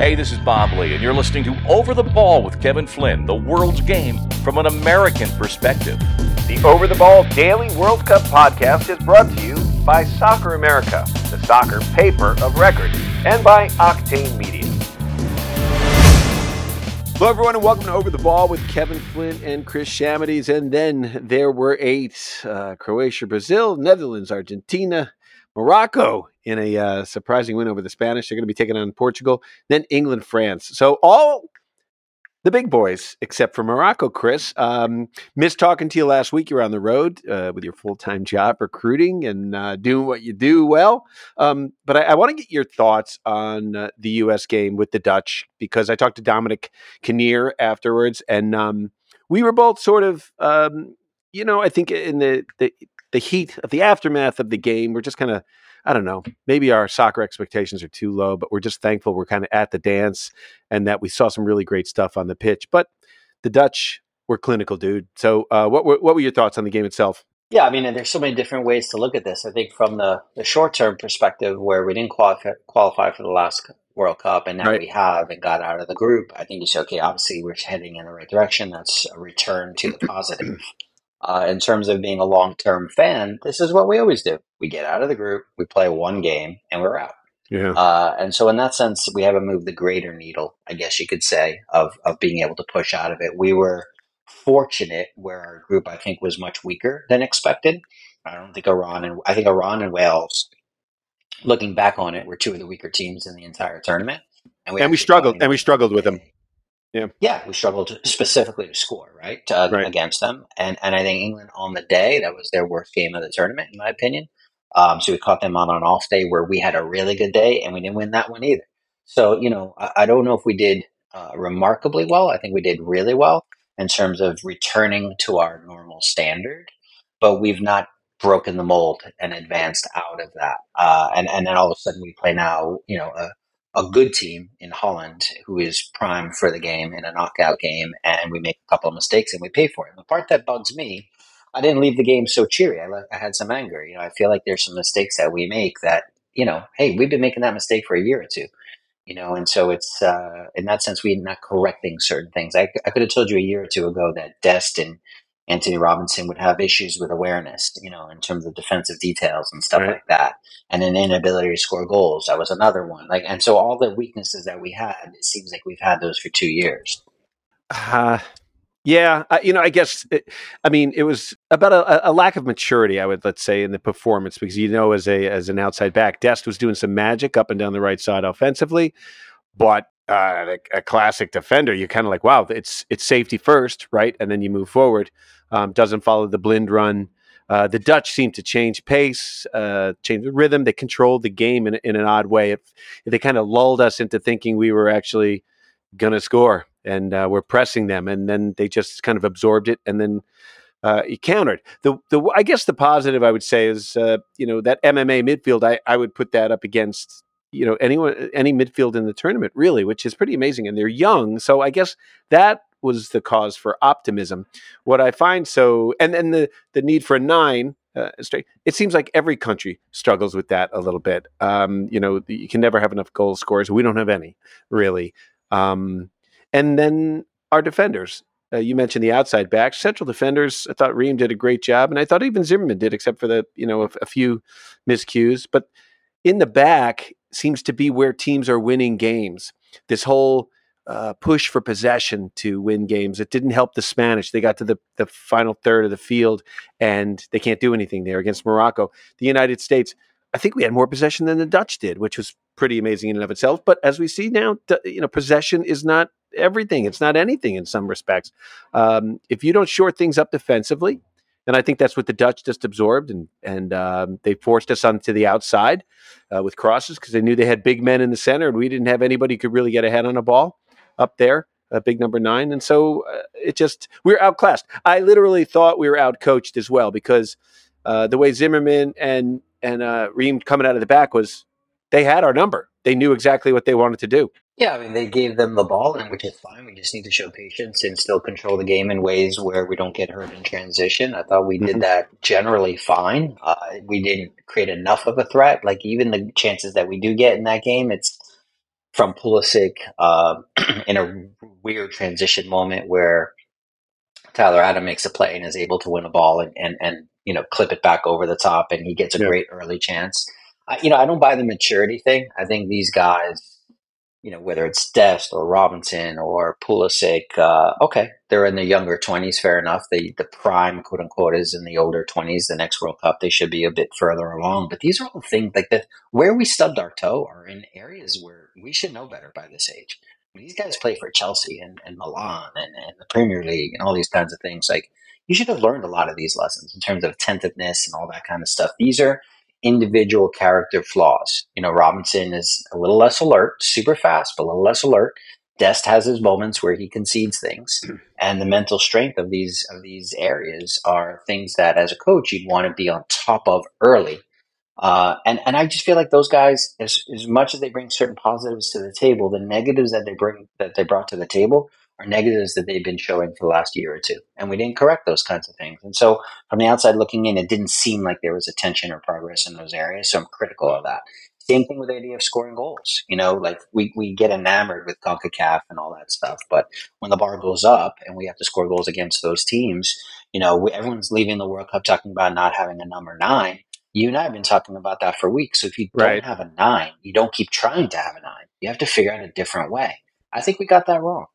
Hey, this is Bob Lee, and you're listening to Over the Ball with Kevin Flynn, the world's game from an American perspective. The Over the Ball Daily World Cup podcast is brought to you by Soccer America, the soccer paper of record, and by Octane Media. Hello, everyone, and welcome to Over the Ball with Kevin Flynn and Chris Shamides. And then there were eight uh, Croatia, Brazil, Netherlands, Argentina, Morocco in a uh, surprising win over the Spanish. They're going to be taking on Portugal, then England, France. So all the big boys, except for Morocco, Chris. Um, missed talking to you last week. You're on the road uh, with your full time job recruiting and uh, doing what you do well. Um, but I, I want to get your thoughts on uh, the U.S. game with the Dutch because I talked to Dominic Kinnear afterwards, and um, we were both sort of, um, you know, I think in the, the the heat of the aftermath of the game, we're just kind of I don't know, maybe our soccer expectations are too low, but we're just thankful we're kind of at the dance and that we saw some really great stuff on the pitch. But the Dutch were clinical, dude. So, uh, what were what were your thoughts on the game itself? Yeah, I mean, and there's so many different ways to look at this. I think from the, the short term perspective, where we didn't qualify qualify for the last World Cup, and now right. we have and got out of the group. I think you say, okay, obviously we're heading in the right direction. That's a return to the positive. Uh, in terms of being a long term fan, this is what we always do. We get out of the group, we play one game, and we're out. Yeah. Uh, and so, in that sense, we haven't moved the greater needle, I guess you could say, of, of being able to push out of it. We were fortunate where our group, I think, was much weaker than expected. I don't think Iran and I think Iran and Wales, looking back on it, were two of the weaker teams in the entire tournament. And we, and we struggled, and we struggled with them. Yeah, yeah, we struggled specifically to score right, uh, right, against them, and and I think England on the day that was their worst game of the tournament, in my opinion. Um, so we caught them on an off day where we had a really good day, and we didn't win that one either. So you know, I, I don't know if we did uh, remarkably well. I think we did really well in terms of returning to our normal standard, but we've not broken the mold and advanced out of that. Uh, and and then all of a sudden we play now, you know, a a good team in Holland who is prime for the game in a knockout game, and we make a couple of mistakes and we pay for it. And the part that bugs me, I didn't leave the game so cheery. I, I had some anger. You know, I feel like there's some mistakes that we make that you know, hey, we've been making that mistake for a year or two. You know, and so it's uh, in that sense we're not correcting certain things. I, I could have told you a year or two ago that Dest and Antonee Robinson would have issues with awareness, you know, in terms of defensive details and stuff right. like that, and an inability to score goals. That was another one. Like, and so all the weaknesses that we had, it seems like we've had those for two years. Uh, yeah, I, you know, I guess, it, I mean, it was about a, a, lack of maturity, I would let's say, in the performance because you know, as a as an outside back, Dest was doing some magic up and down the right side offensively, but uh, a, a, classic defender, you're kind of like, wow, it's it's safety first, right, and then you move forward. Um, doesn't follow the blind run. Uh, the Dutch seem to change pace, uh, change the rhythm. They controlled the game in, in an odd way. It, they kind of lulled us into thinking we were actually going to score, and uh, we're pressing them, and then they just kind of absorbed it, and then uh, countered. The the I guess the positive I would say is uh, you know that MMA midfield. I I would put that up against you know anyone any midfield in the tournament really, which is pretty amazing, and they're young. So I guess that was the cause for optimism. What I find so and then the the need for a nine. Uh. It seems like every country struggles with that a little bit. Um, you know, you can never have enough goal scorers. We don't have any really. Um, and then our defenders. Uh, you mentioned the outside backs, central defenders. I thought Ream did a great job, and I thought even Zimmerman did, except for the you know a, a few miscues. But in the back, seems to be where teams are winning games. This whole uh, push for possession to win games. It didn't help the Spanish. They got to the, the final third of the field and they can't do anything there against Morocco. The United States, I think we had more possession than the Dutch did, which was pretty amazing in and of itself. But as we see now, you know, possession is not everything. It's not anything in some respects. Um, if you don't shore things up defensively, and I think that's what the Dutch just absorbed, and and um, they forced us onto the outside uh, with crosses because they knew they had big men in the center, and we didn't have anybody who could really get ahead on a ball up there, a big number nine, and so uh, it just we are outclassed. I literally thought we were outcoached as well because uh, the way Zimmerman and and uh, Ream coming out of the back was they had our number. They knew exactly what they wanted to do. Yeah, I mean, they gave them the ball, and which is fine. We just need to show patience and still control the game in ways where we don't get hurt in transition. I thought we mm-hmm. did that generally fine. Uh, we didn't create enough of a threat. Like even the chances that we do get in that game, it's from Pulisic uh, in a weird transition moment where Tyler Adam makes a play and is able to win a ball and, and, and you know clip it back over the top and he gets a yeah. great early chance. I, you know, I don't buy the maturity thing. I think these guys you know, whether it's Dest or Robinson or Pulisic, uh, okay, they're in the younger 20s, fair enough. The, the prime, quote unquote, is in the older 20s. The next World Cup, they should be a bit further along. But these are all things like that where we stubbed our toe are in areas where we should know better by this age. These guys play for Chelsea and, and Milan and, and the Premier League and all these kinds of things. Like, you should have learned a lot of these lessons in terms of attentiveness and all that kind of stuff. These are individual character flaws. You know, Robinson is a little less alert, super fast, but a little less alert. Dest has his moments where he concedes things, and the mental strength of these of these areas are things that, as a coach, you'd want to be on top of early uh, and and I just feel like those guys, as as much as they bring certain positives to the table, the negatives that they bring that they brought to the table are negatives that they've been showing for the last year or two, and we didn't correct those kinds of things. And so, from the outside looking in, it didn't seem like there was attention or progress in those areas. So I'm critical of that. Same thing with the idea of scoring goals. You know, like we, we get enamored with CONCACAF and all that stuff, but when the bar goes up and we have to score goals against those teams, you know, we, everyone's leaving the World Cup talking about not having a number nine you and I have been talking about that for weeks. So if you don't right. have a nine, you don't keep trying to have a nine. You have to figure out a different way. I think we got that wrong.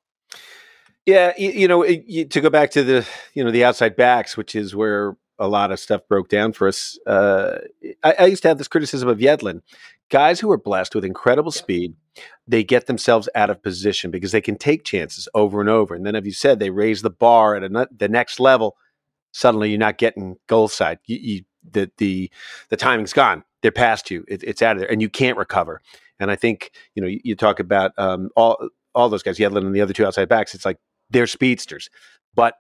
Yeah, you, you know, it, to go back to the you know the outside backs, which is where a lot of stuff broke down for us. Uh, I, I, used to have this criticism of Yedlin. Guys who are blessed with incredible speed, they get themselves out of position because they can take chances over and over. And then, as you said, they raise the bar at a, the next level. Suddenly, you're not getting goal side. You, you the the the timing's gone. They're past you. It, it's out of there, and you can't recover. And I think you know you, you talk about um, all all those guys, Yedlin and the other two outside backs. It's like they're speedsters, but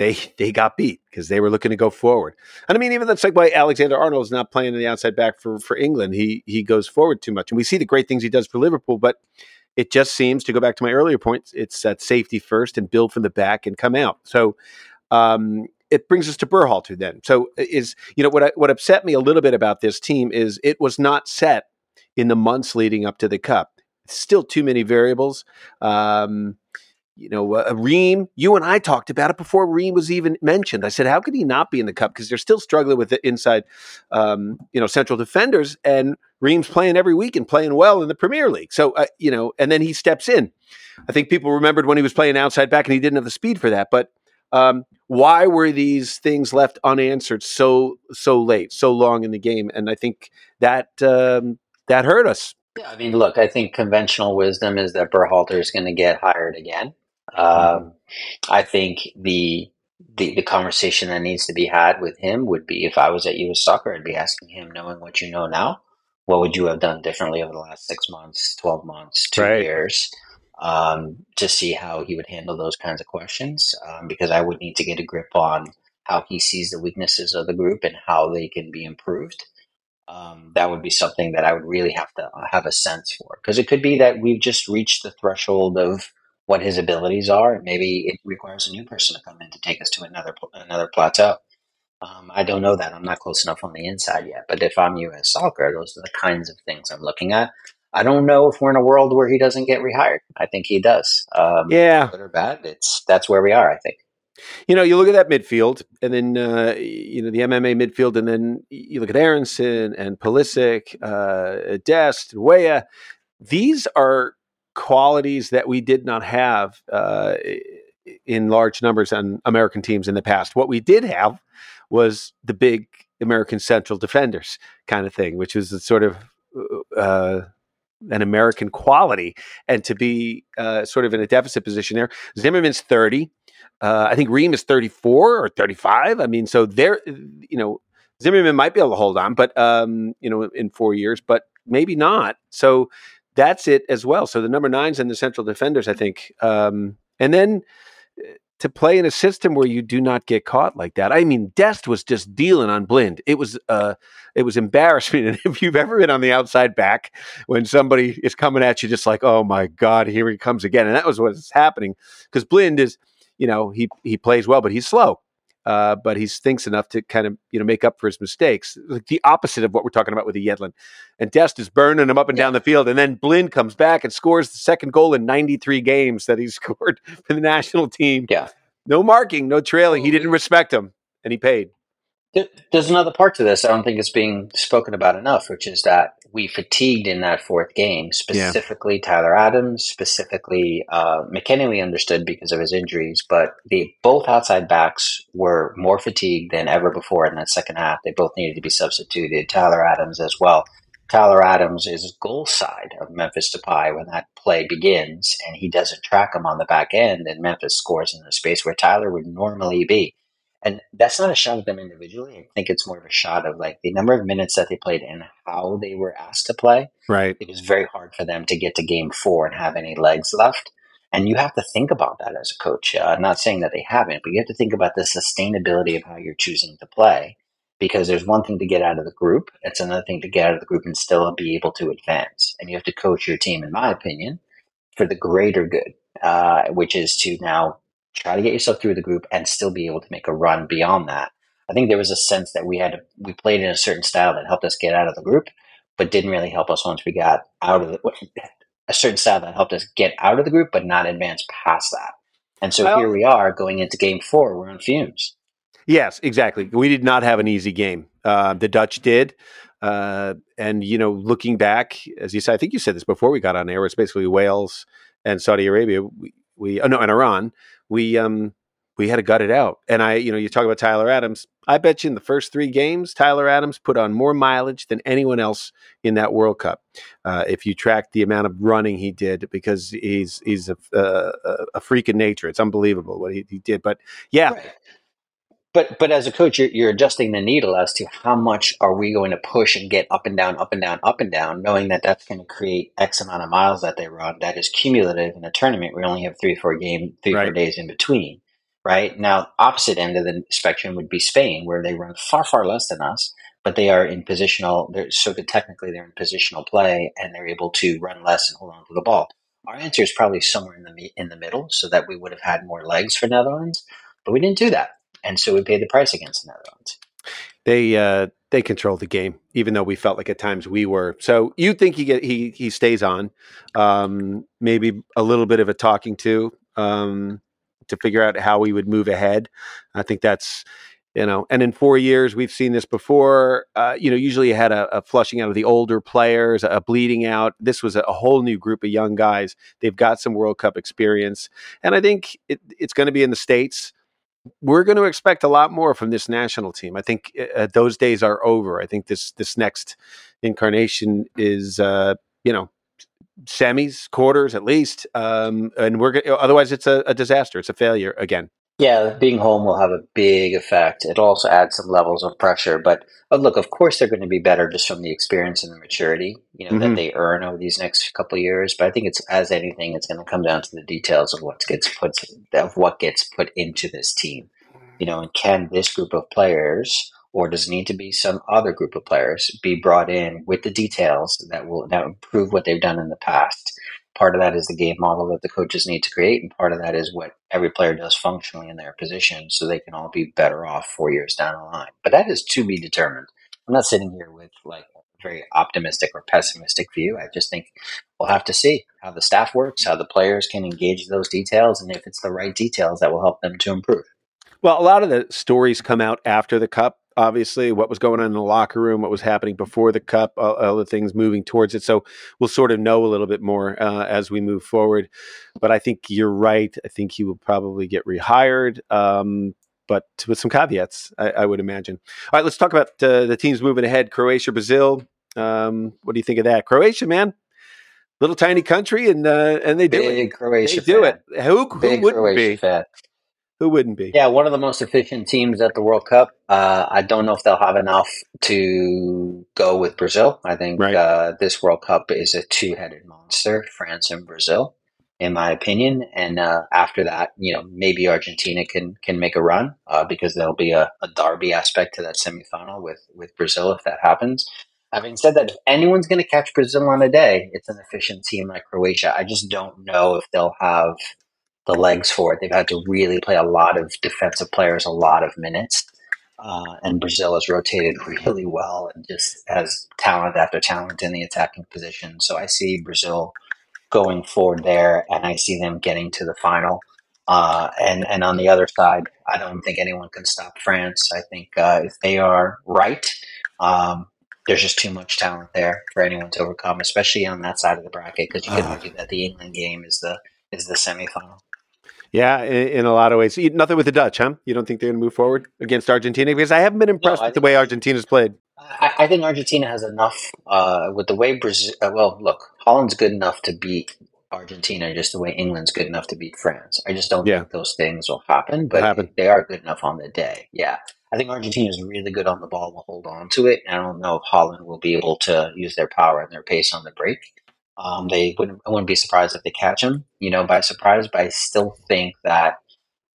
they they got beat because they were looking to go forward. And I mean, even that's like why Alexander Arnold is not playing in the outside back for for England. He he goes forward too much, and we see the great things he does for Liverpool, but it just seems to go back to my earlier point. It's that safety first and build from the back and come out. So um, it brings us to Berhalter then. So is you know what I, what upset me a little bit about this team is it was not set in the months leading up to the cup. Still too many variables. Um, you know, uh, Ream, you and I talked about it before Ream was even mentioned. I said, how could he not be in the cup? Because they're still struggling with the inside, um, you know, central defenders. And Ream's playing every week and playing well in the Premier League. So, uh, you know, and then he steps in. I think people remembered when he was playing outside back and he didn't have the speed for that. But um, why were these things left unanswered so so late, so long in the game? And I think that um, that hurt us. I mean, look, I think conventional wisdom is that Berhalter is going to get hired again. Um, I think the, the the conversation that needs to be had with him would be if I was at U.S. Soccer, I'd be asking him, knowing what you know now, what would you have done differently over the last six months, twelve months, two right. years? um, to see how he would handle those kinds of questions um, because I would need to get a grip on how he sees the weaknesses of the group and how they can be improved. Um, that would be something that I would really have to have a sense for because it could be that we've just reached the threshold of what his abilities are. Maybe it requires a new person to come in to take us to another another plateau. Um, I don't know that. I'm not close enough on the inside yet. But if I'm U.S. Soccer, those are the kinds of things I'm looking at. I don't know if we're in a world where he doesn't get rehired. I think he does. Um, yeah, good or bad, it's that's where we are. I think. You know, you look at that midfield, and then uh, you know the MMA midfield, and then you look at Aaronson and Pulisic, uh, Dest, Weah. These are qualities that we did not have uh, in large numbers on American teams in the past. What we did have was the big American central defenders kind of thing, which was sort of uh, an American quality, and to be uh, sort of in a deficit position there. Zimmerman's thirty. Uh, I think Ream is thirty four or thirty five. I mean, so there, you know, Zimmerman might be able to hold on, but um, you know, in four years, but maybe not. So that's it as well. So the number nines and the central defenders, I think, um, and then to play in a system where you do not get caught like that. I mean, Dest was just dealing on Blind. It was uh, it was embarrassing. And if you've ever been on the outside back when somebody is coming at you, just like, oh my god, here he comes again, and that was what was happening because Blind is, you know, he he plays well, but he's slow. Uh, but he thinks enough to kind of you know make up for his mistakes. Like the opposite of what we're talking about with the Yedlin. And Dest is burning him up and yeah. down the field, and then Blind comes back and scores the second goal in 93 games that he scored for the national team. Yeah, no marking, no trailing. He didn't respect him, and he paid. There's another part to this I don't think it's being spoken about enough, which is that we fatigued in that fourth game, specifically yeah. Tyler Adams, specifically uh, McKennie. We understood because of his injuries, but the both outside backs were more fatigued than ever before in that second half. They both needed to be substituted. Tyler Adams as well. Tyler Adams is goal side of Memphis Depay when that play begins, and he doesn't track him on the back end, and Memphis scores in the space where Tyler would normally be. And that's not a shot at them individually. I think it's more of a shot of like the number of minutes that they played and how they were asked to play. Right. It was very hard for them to get to game four and have any legs left. And you have to think about that as a coach. Uh, I'm not saying that they haven't, but you have to think about the sustainability of how you're choosing to play because there's one thing to get out of the group. It's another thing to get out of the group and still be able to advance. And you have to coach your team, in my opinion, for the greater good, uh, which is to now try to get yourself through the group and still be able to make a run beyond that. I think there was a sense that we had we played in a certain style that helped us get out of the group, but didn't really help us once we got out of the a certain style that helped us get out of the group, but not advance past that. And so well, here we are going into game four. We're on fumes. Yes, exactly. We did not have an easy game. Uh, the Dutch did. Uh, and, you know, looking back, as you said, I think you said this before we got on air, it's basically Wales and Saudi Arabia. We, we oh, no, and Iran. We, um, we had to gut it out. And I, you know, you talk about Tyler Adams. I bet you in the first three games, Tyler Adams put on more mileage than anyone else in that World Cup. Uh, if you track the amount of running he did, because he's he's a, uh, a freak in nature. It's unbelievable what he, he did. But yeah, right. But but as a coach, you're, you're adjusting the needle as to how much are we going to push and get up and down, up and down, up and down, knowing that that's going to create X amount of miles that they run. That is cumulative in a tournament. We only have three, four game, three, right. four days in between. Right now, opposite end of the spectrum would be Spain, where they run far, far less than us, but they are in positional. They're, so that technically they're in positional play and they're able to run less and hold on to the ball. Our answer is probably somewhere in the in the middle, so that we would have had more legs for Netherlands, but we didn't do that and so we paid the price against the Netherlands. They uh, they control the game, even though we felt like at times we were. So you think he get he he stays on, um, maybe a little bit of a talking to um, to figure out how we would move ahead. I think that's you know, and in four years we've seen this before. Uh, you know, usually you had a, a, flushing out of the older players, a bleeding out. This was a, a, whole new group of young guys. They've got some World Cup experience, and I think it, it's going to be in the states we're going to expect a lot more from this national team. I think uh, those days are over. I think this this next incarnation is uh, you know semis, quarters at least, um, and we're otherwise it's a, a disaster. It's a failure again. Yeah, being home will have a big effect. It also adds some levels of pressure. But, but look, of course, they're going to be better just from the experience and the maturity, you know, that mm-hmm. they earn over these next couple of years. But I think it's as anything, it's going to come down to the details of what gets put of what gets put into this team. You know, and can this group of players, or does it need to be some other group of players, be brought in with the details that will now improve what they've done in the past? Part of that is the game model that the coaches need to create, and part of that is what every player does functionally in their position, so they can all be better off four years down the line. But that is to be determined. I'm not sitting here with like a very optimistic or pessimistic view. I just think we'll have to see how the staff works, how the players can engage those details, and if it's the right details that will help them to improve. Well, a lot of the stories come out after the cup obviously what was going on in the locker room, what was happening before the cup, all, all the things moving towards it. So we'll sort of know a little bit more uh, as we move forward. But I think you're right. I think he will probably get rehired. Um, but with some caveats, I, I, would imagine. All right, let's talk about uh, the teams moving ahead. Croatia, Brazil. Um, what do you think of that? Croatia, man, little tiny country, and uh, and they do Big it. Croatia they do fan. it. Who, who Big wouldn't Croatia be? Fan. Who wouldn't be? Yeah, one of the most efficient teams at the World Cup. Uh, I don't know if they'll have enough to go with Brazil. I think right. uh, this World Cup is a two-headed monster, France and Brazil, in my opinion. And uh, after that, you know, maybe Argentina can can make a run uh, because there'll be a, a derby aspect to that semifinal with with Brazil if that happens. Having said that, if anyone's going to catch Brazil on a day, it's an efficient team like Croatia. I just don't know if they'll have the legs for it. They've had to really play a lot of defensive players a lot of minutes. Uh, and Brazil has rotated really well and just has talent after talent in the attacking position. So I see Brazil going forward there, and I see them getting to the final. Uh, and and on the other side, I don't think anyone can stop France. I think uh, if they are right, um, there's just too much talent there for anyone to overcome, especially on that side of the bracket. Because you could argue that the England game is the is the semifinal. Yeah, in, in, a lot of ways. Nothing with the Dutch, huh? You don't think they're going to move forward against Argentina? Because I haven't been impressed no, with the way Argentina's played. I, I think Argentina has enough uh, with the way Brazil. Uh, well, look, Holland's good enough to beat Argentina, just the way England's good enough to beat France. I just don't yeah. think those things will happen, but happen. they are good enough on the day. Yeah. I think Argentina is really good on the ball. Will hold on to it. I don't know if Holland will be able to use their power and their pace on the break. Um, they wouldn't. I wouldn't be surprised if they catch him, you know, by surprise. But I still think that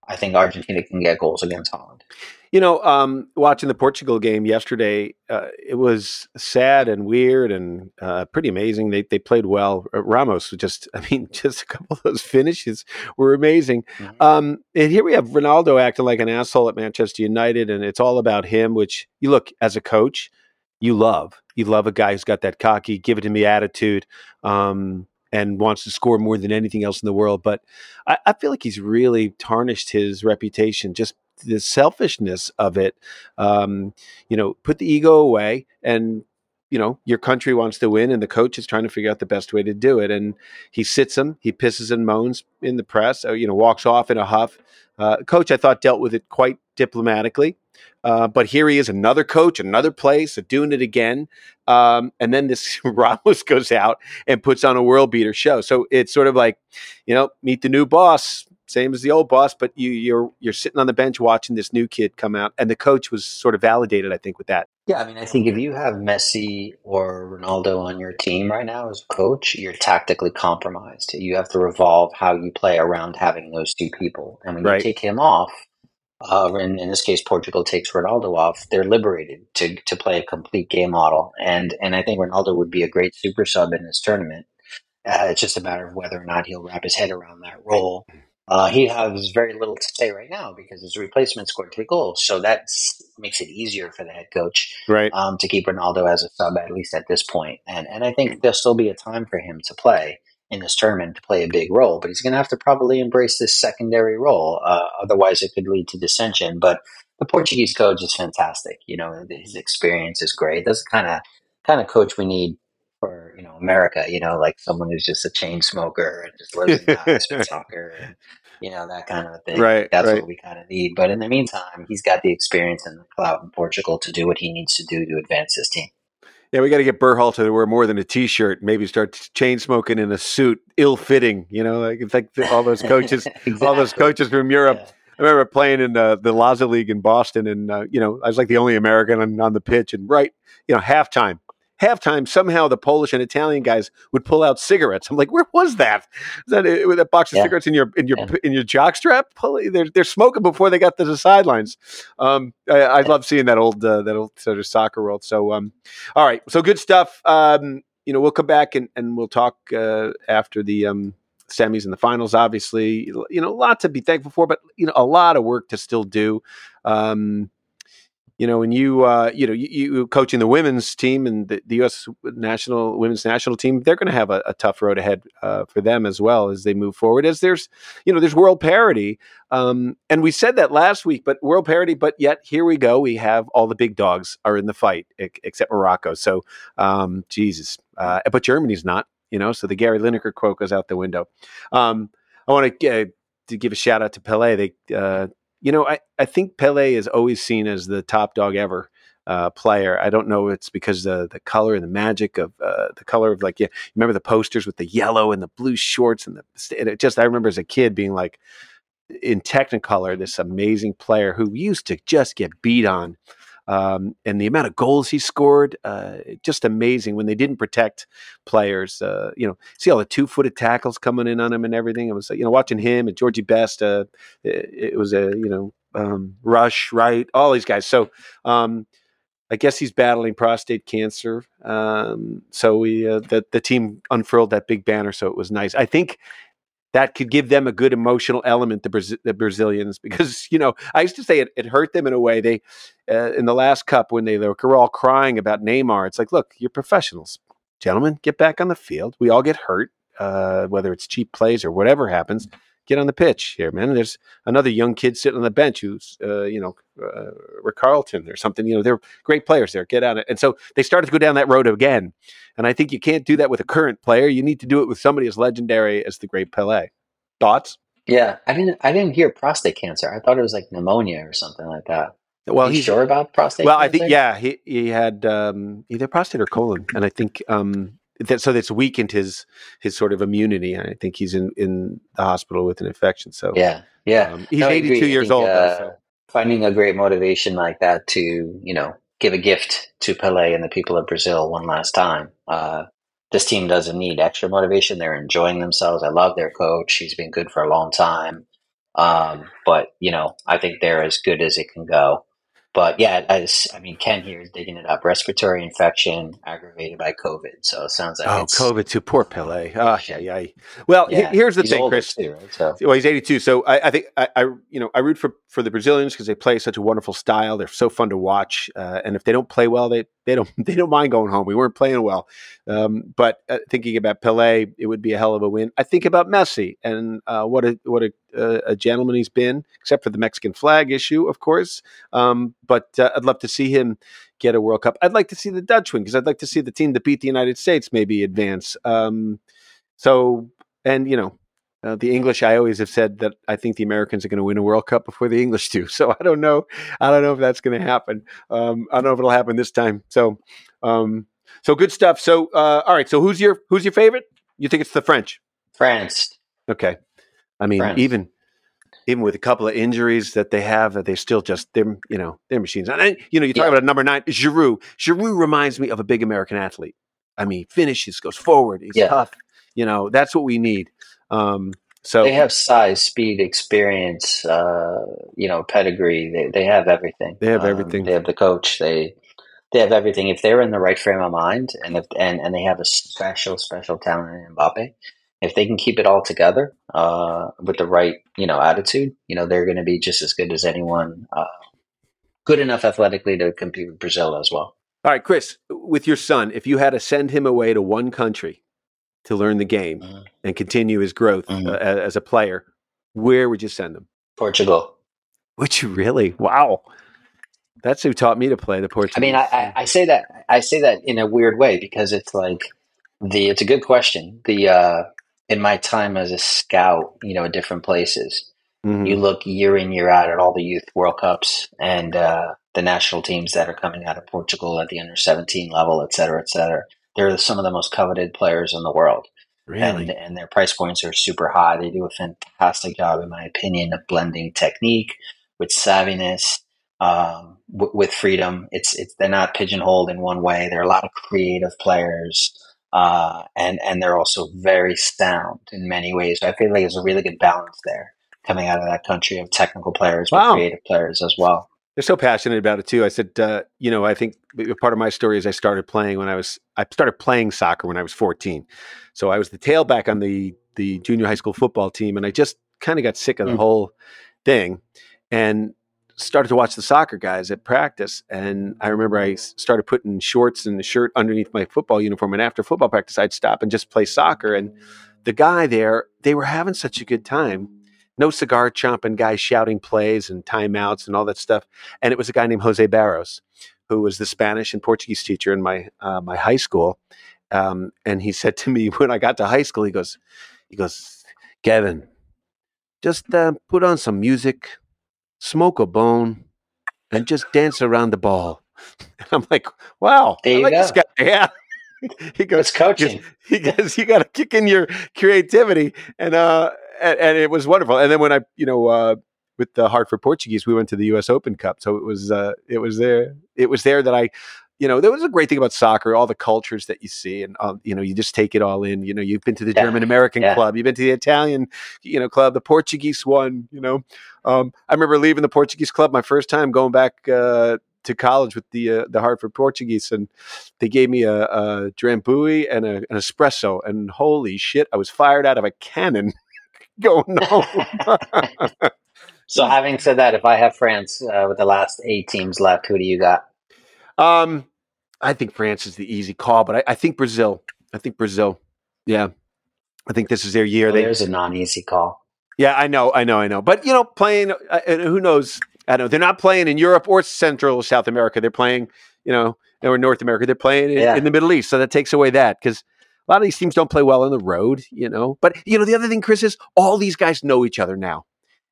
I think Argentina can get goals against Holland. You know, um, watching the Portugal game yesterday, uh, it was sad and weird and uh, pretty amazing. They they played well. Uh, Ramos just, I mean, just a couple of those finishes were amazing. Mm-hmm. Um, and here we have Ronaldo acting like an asshole at Manchester United, and it's all about him. Which you look as a coach, you love. You love a guy who's got that cocky, give it to me attitude. Um, and wants to score more than anything else in the world. But I, I, feel like he's really tarnished his reputation just the selfishness of it. Um, you know, put the ego away and you know your country wants to win and the coach is trying to figure out the best way to do it. And he sits him he pisses and moans in the press uh, you know walks off in a huff. Uh, coach i thought dealt with it quite diplomatically. Uh, but here he is another coach another place doing it again. Um, and then this ramos goes out and puts on a world beater show. So it's sort of like you know meet the new boss same as the old boss, but you, you're you're sitting on the bench watching this new kid come out, and the coach was sort of validated, I think, with that. Yeah, I mean, I think if you have Messi or Ronaldo on your team right now as a coach, you're tactically compromised. You have to revolve how you play around having those two people, and when right. you take him off, uh, in, in this case, Portugal takes Ronaldo off. They're liberated to to play a complete game model, and and I think Ronaldo would be a great super sub in this tournament. Uh, it's just a matter of whether or not he'll wrap his head around that role. Uh, he has very little to say right now because his replacement scored three goals, so that makes it easier for the head coach, right, um, to keep Ronaldo as a sub at least at this point. And and I think there'll still be a time for him to play in this tournament to play a big role, but he's going to have to probably embrace this secondary role. Uh, otherwise, it could lead to dissension. But the Portuguese coach is fantastic. You know, his experience is great. That's the kind of kind of coach we need you know America. You know, like someone who's just a chain smoker and just lives in for soccer, and you know that kind of thing. Right, that's right. what we kind of need. But in the meantime, he's got the experience and the clout in Portugal to do what he needs to do to advance his team. Yeah, we got to get Berhalter to wear more than a T-shirt. Maybe start chain smoking in a suit, ill-fitting. You know, like it's like all those coaches, exactly. all those coaches from Europe. Yeah. I remember playing in uh, the Laza League in Boston, and uh, you know, I was like the only American on, on the pitch. And right, you know, halftime, halftime, somehow the Polish and Italian guys would pull out cigarettes. I'm like, where was that? Is that uh, with a box of yeah. cigarettes in your in your yeah. in your jockstrap? They're they're smoking before they got to the sidelines. Um, I, I love seeing that old uh, that old sort of soccer world. So, um, all right, so good stuff. Um, you know, we'll come back and and we'll talk uh, after the um, semis and the finals. Obviously, you know, a lot to be thankful for, but you know, a lot of work to still do. Um, you know, when you uh, you know you, you, coaching the women's team and the, the U.S. national women's national team, they're going to have a, a, tough road ahead uh, for them as well as they move forward. As there's you know there's world parity, um, and we said that last week, but world parity. But yet here we go, we have all the big dogs are in the fight except Morocco. So um, Jesus, uh, but Germany's not. You know, so the Gary Lineker quote goes out the window. Um, I want to, uh, to give a shout out to Pele. They uh, you know, I, I think Pele is always seen as the top dog ever uh, player. I don't know it's because the the color and the magic of uh, the color of like yeah, remember the posters with the yellow and the blue shorts and the and it just I remember as a kid being like in Technicolor this amazing player who used to just get beat on um, and the amount of goals he scored, uh, just amazing. When they didn't protect players, uh, you know, see all the two-footed tackles coming in on him and everything. It was, you know, watching him and Georgie Best. Uh, it, it, was a, you know, um, Rush, right? All these guys. So. Um, I guess he's battling prostate cancer. Um, so we uh, the the team unfurled that big banner, so it was nice. I think that could give them a good emotional element, the, the Brazilians, because you know I used to say it, it hurt them in a way. They uh, in the last cup when they, they were all crying about Neymar. It's like, look, you're professionals, gentlemen. Get back on the field. We all get hurt, uh, whether it's cheap plays or whatever happens. Get on the pitch here, man. There's another young kid sitting on the bench who's, uh, you know, uh, Carlton or something. You know, they're great players there. Get on it. And so they started to go down that road again. And I think you can't do that with a current player. You need to do it with somebody as legendary as the great Pele. Thoughts? Yeah, I didn't. I didn't hear prostate cancer. I thought it was like pneumonia or something like that. Well, he's sure about prostate. Well, cancer? I think yeah, he he had um, either prostate or colon, and I think um, that so that's weakened his his sort of immunity, and I think he's in in the hospital with an infection. So yeah, yeah, um, he's no, eighty two years think, old. Uh, though, so. Finding a great motivation like that to you know give a gift to Pele and the people of Brazil one last time. Uh, this team doesn't need extra motivation. They're enjoying themselves. I love their coach. He's been good for a long time. Um, but you know, I think they're as good as it can go. But yeah, as I mean, Ken here is digging it up. Respiratory infection aggravated by COVID. So it sounds like oh, COVID too. Poor Pele. Oh, yeah, yeah. Well, yeah, here's the thing, Chris. Too, right? so. Well, he's 82. So I, I think I, I, you know, I root for for the Brazilians because they play such a wonderful style. They're so fun to watch, uh, and if they don't play well, they they don't they don't mind going home. We weren't playing well, um, but uh, thinking about Pele, it would be a hell of a win. I think about Messi and uh, what a what a, uh, a, gentleman he's been, except for the Mexican flag issue, of course. Um, but uh, I'd love to see him get a World Cup. I'd like to see the Dutch win because I'd like to see the team that beat the United States maybe advance. Um, so, and you know, uh, the English, I always have said that I think the Americans are going to win a World Cup before the English do. So I don't know. I don't know if that's going to happen. Um, I don't know if it'll happen this time. So, um, so good stuff. So, uh, all right. So who's your who's your favorite? You think it's the French? France. Okay. I mean, France. even even with a couple of injuries that they have, they still just they're you know they're machines. And you know, you talk yeah. about number nine, Giroud. Giroud reminds me of a big American athlete. I mean, finishes, goes forward, he's yeah. tough. You know, that's what we need. Um, so they have size, speed, experience, uh, you know, pedigree. They they have everything. They have um, everything. They have the coach. They they have everything. If they're in the right frame of mind, and if and and they have a special special talent in Mbappe, if they can keep it all together uh, with the right you know attitude, you know they're going to be just as good as anyone. Uh, good enough athletically to compete with Brazil as well. All right, Chris, with your son, if you had to send him away to one country to learn the game mm-hmm. and continue his growth mm-hmm. uh, as a player, where would you send him? Portugal. Would you really? Wow. That's who taught me to play the Portuguese. I mean, I, I, I, say that I say that in a weird way because it's like the it's a good question. The uh, in my time as a scout, you know, at different places, mm-hmm. you look year in year out at all the youth World Cups and uh, the national teams that are coming out of Portugal at the under seventeen level, et cetera, et cetera they're some of the most coveted players in the world. Really? And, and their price points are super high. They do a fantastic job, in my opinion, of blending technique with savviness, um, w- with freedom. It's, it's, they're not pigeonholed in one way. There are a lot of creative players. Uh, and, and they're also very sound in many ways. So I feel like there's a really good balance there coming out of that country of technical players, wow. but creative players as well. They're so passionate about it too. I said, uh, you know, I think part of my story is I started playing when I was I started playing soccer when I was 14. So I was the tailback on the the junior high school football team, and I just kind of got sick of the mm. whole thing, and started to watch the soccer guys at practice. And I remember I started putting shorts and the shirt underneath my football uniform, and after football practice, I'd stop and just play soccer. And the guy there, they were having such a good time no cigar chomping guy shouting plays and timeouts and all that stuff. And it was a guy named Jose Barros, who was the Spanish and Portuguese teacher in my uh, my high school. Um, and he said to me when I got to high school, he goes, he goes, Kevin, just uh, put on some music, smoke a bone, and just dance around the ball. And I'm like, wow, there I like go. Yeah. he goes, it's coaching. He goes, you got to kick in your creativity. And uh, and, and, it was wonderful. And then when I, you know, uh, with the Hartford Portuguese, we went to the U.S. Open Cup, so it was uh, it was there. It was there that I, you know, there was a great thing about soccer, all the cultures that you see, and uh, you know, you just take it all in. You know, you've been to the yeah. German American yeah. club, you've been to the Italian, you know, club, the Portuguese one. You know, um, I remember leaving the Portuguese club my first time going back. Uh, to college with the uh, the Hartford Portuguese, and they gave me a, a Drambuie and a, an espresso, and holy shit, I was fired out of a cannon. going home. so, having said that, if I have France uh, with the last eight teams left, who do you got? Um, I think France is the easy call, but I, I think Brazil. I think Brazil. Yeah, I think this is their year. Well, they, there's a non-easy call. Yeah, I know, I know, I know. But you know, playing. Uh, who knows? I don't know. They're not playing in Europe or Central South America. They're playing, you know, or North America. They're playing in, yeah. in the Middle East. So that takes away that because a lot of these teams don't play well on the road, you know. But you know, the other thing, Chris, is all these guys know each other now.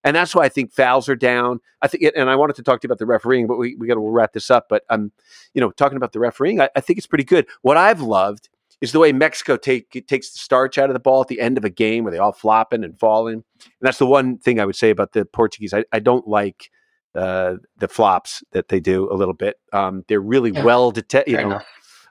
And that's why I think fouls are down. I think, and I wanted to talk to you about the refereeing, but we, we got to wrap this up. But um, you know, talking about the refereeing, I, I think it's pretty good. What I've loved is the way Mexico take takes the starch out of the ball at the end of a game where they all flopping and falling. And that's the one thing I would say about the Portuguese. I, I don't like uh, the flops that they do a little bit. Um, they're really yeah. well detected, you know.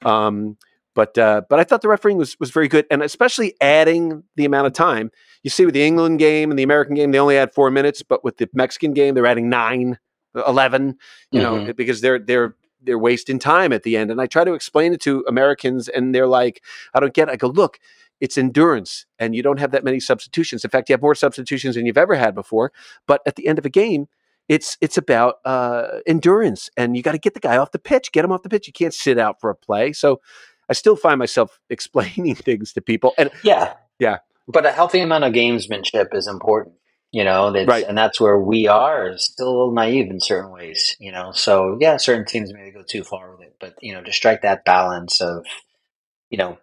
Um, but uh, but I thought the refereeing was was very good, and especially adding the amount of time. You see, with the England game and the American game, they only had four minutes, but with the Mexican game, they're adding nine, 11, You mm-hmm. know, because they're they're they're wasting time at the end. And I try to explain it to Americans, and they're like, "I don't get." It. I go, "Look, it's endurance, and you don't have that many substitutions. In fact, you have more substitutions than you've ever had before. But at the end of a game." It's it's about uh, endurance, and you got to get the guy off the pitch, get him off the pitch. You can't sit out for a play. So I still find myself explaining things to people. And yeah, yeah. But a healthy amount of gamesmanship is important, you know, right. and that's where we are still a little naive in certain ways, you know. So yeah, certain teams maybe go too far with it, but you know, to strike that balance of, you know,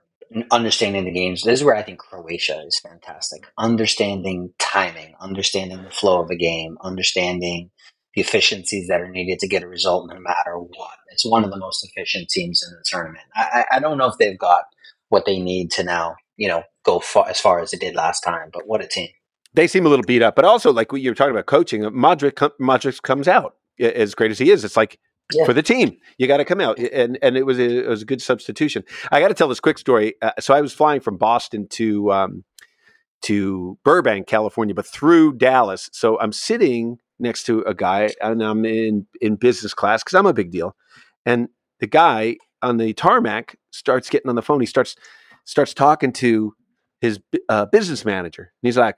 understanding the games. This is where I think Croatia is fantastic. Understanding timing, understanding the flow of a game, understanding the efficiencies that are needed to get a result no matter what. It's one of the most efficient teams in the tournament. I, I don't know if they've got what they need to now, you know, go far, as far as it did last time, but what a team. They seem a little beat up, but also like you were talking about coaching, Modric, Modric comes out as great as he is. It's like yeah. for the team. You got to come out, and and it was a, it was a good substitution. I got to tell this quick story. Uh, so I was flying from Boston to um, to Burbank, California, but through Dallas. So I'm sitting next to a guy, and I'm in in business class because I'm a big deal. And the guy on the tarmac starts getting on the phone. He starts starts talking to his uh, business manager. And he's like,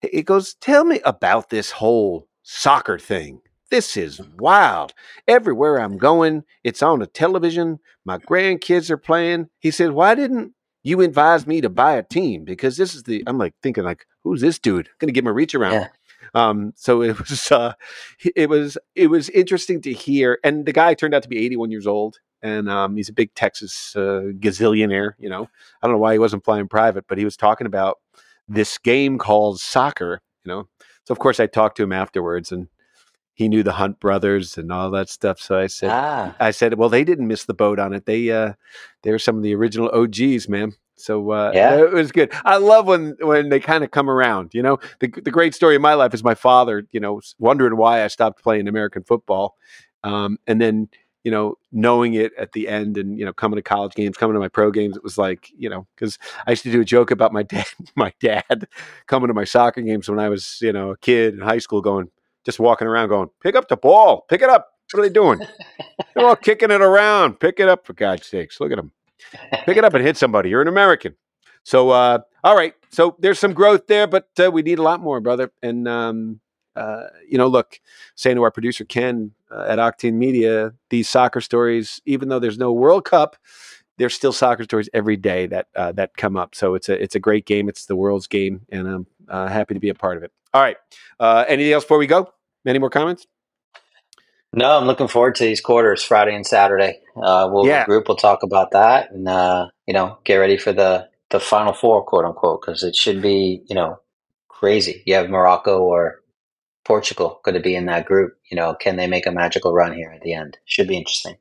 he goes, "Tell me about this whole soccer thing. This is wild. Everywhere I'm going, it's on the television. My grandkids are playing." He said, "Why didn't you advise me to buy a team? Because this is the." I'm like thinking, like, who's this dude? Gonna give him a reach around. Yeah. Um, so it was uh, it was it was interesting to hear, and the guy turned out to be 81 years old, and um, he's a big Texas uh, gazillionaire. You know, I don't know why he wasn't flying private, but he was talking about this game called soccer. You know, so of course I talked to him afterwards, and he knew the Hunt brothers and all that stuff. So I said, ah. I said, well, they didn't miss the boat on it. They uh, they were some of the original OGs, man. So uh, yeah, it was good. I love when when they kind of come around. You know, the the great story of my life is my father. You know, wondering why I stopped playing American football, um, and then you know knowing it at the end, and you know coming to college games, coming to my pro games. It was like you know because I used to do a joke about my dad, my dad coming to my soccer games when I was you know a kid in high school, going just walking around, going pick up the ball, pick it up. What are they doing? They're all kicking it around. Pick it up for God's sakes! Look at them. Pick it up and hit somebody. You're an American. So, uh, all right. So there's some growth there, but uh, we need a lot more, brother. And, um, uh, you know, look, saying to our producer Ken uh, at Octane Media, these soccer stories, even though there's no World Cup, there's still soccer stories every day that uh, that come up. So it's a it's a great game. It's the world's game, and I'm uh, happy to be a part of it. All right. anything else before we go? Any more comments? No, I'm looking forward to these quarters, Friday and Saturday. Uh, we'll yeah. group. We'll talk about that, and uh, you know, get ready for the the final four, quote unquote, because it should be you know crazy. You have Morocco or Portugal going to be in that group. You know, can they make a magical run here at the end? Should be interesting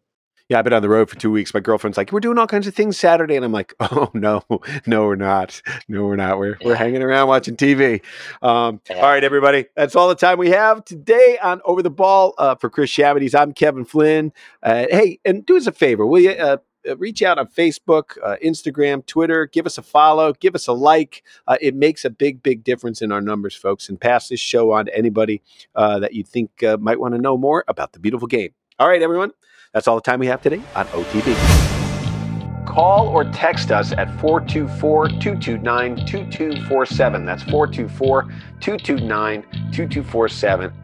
yeah, I've been on the road for two weeks. My girlfriend's like, we're doing all kinds of things Saturday. And I'm like, oh, no, no, we're not. No, we're not. We're, yeah. we're hanging around watching TV. Um, yeah. All right, everybody. That's all the time we have today on Over the Ball. Uh, for Chris Shabities, I'm Kevin Flynn. Uh, hey, and do us a favor, will you? Uh, uh reach out on Facebook, uh, Instagram, Twitter. Give us a follow. Give us a like. Uh, it makes a big, big difference in our numbers, folks. And pass this show on to anybody uh, that you think uh, might want to know more about the beautiful game. All right, everyone. That's all the time we have today on OTB. call or text us at 424 229 2247. That's 424 229 2247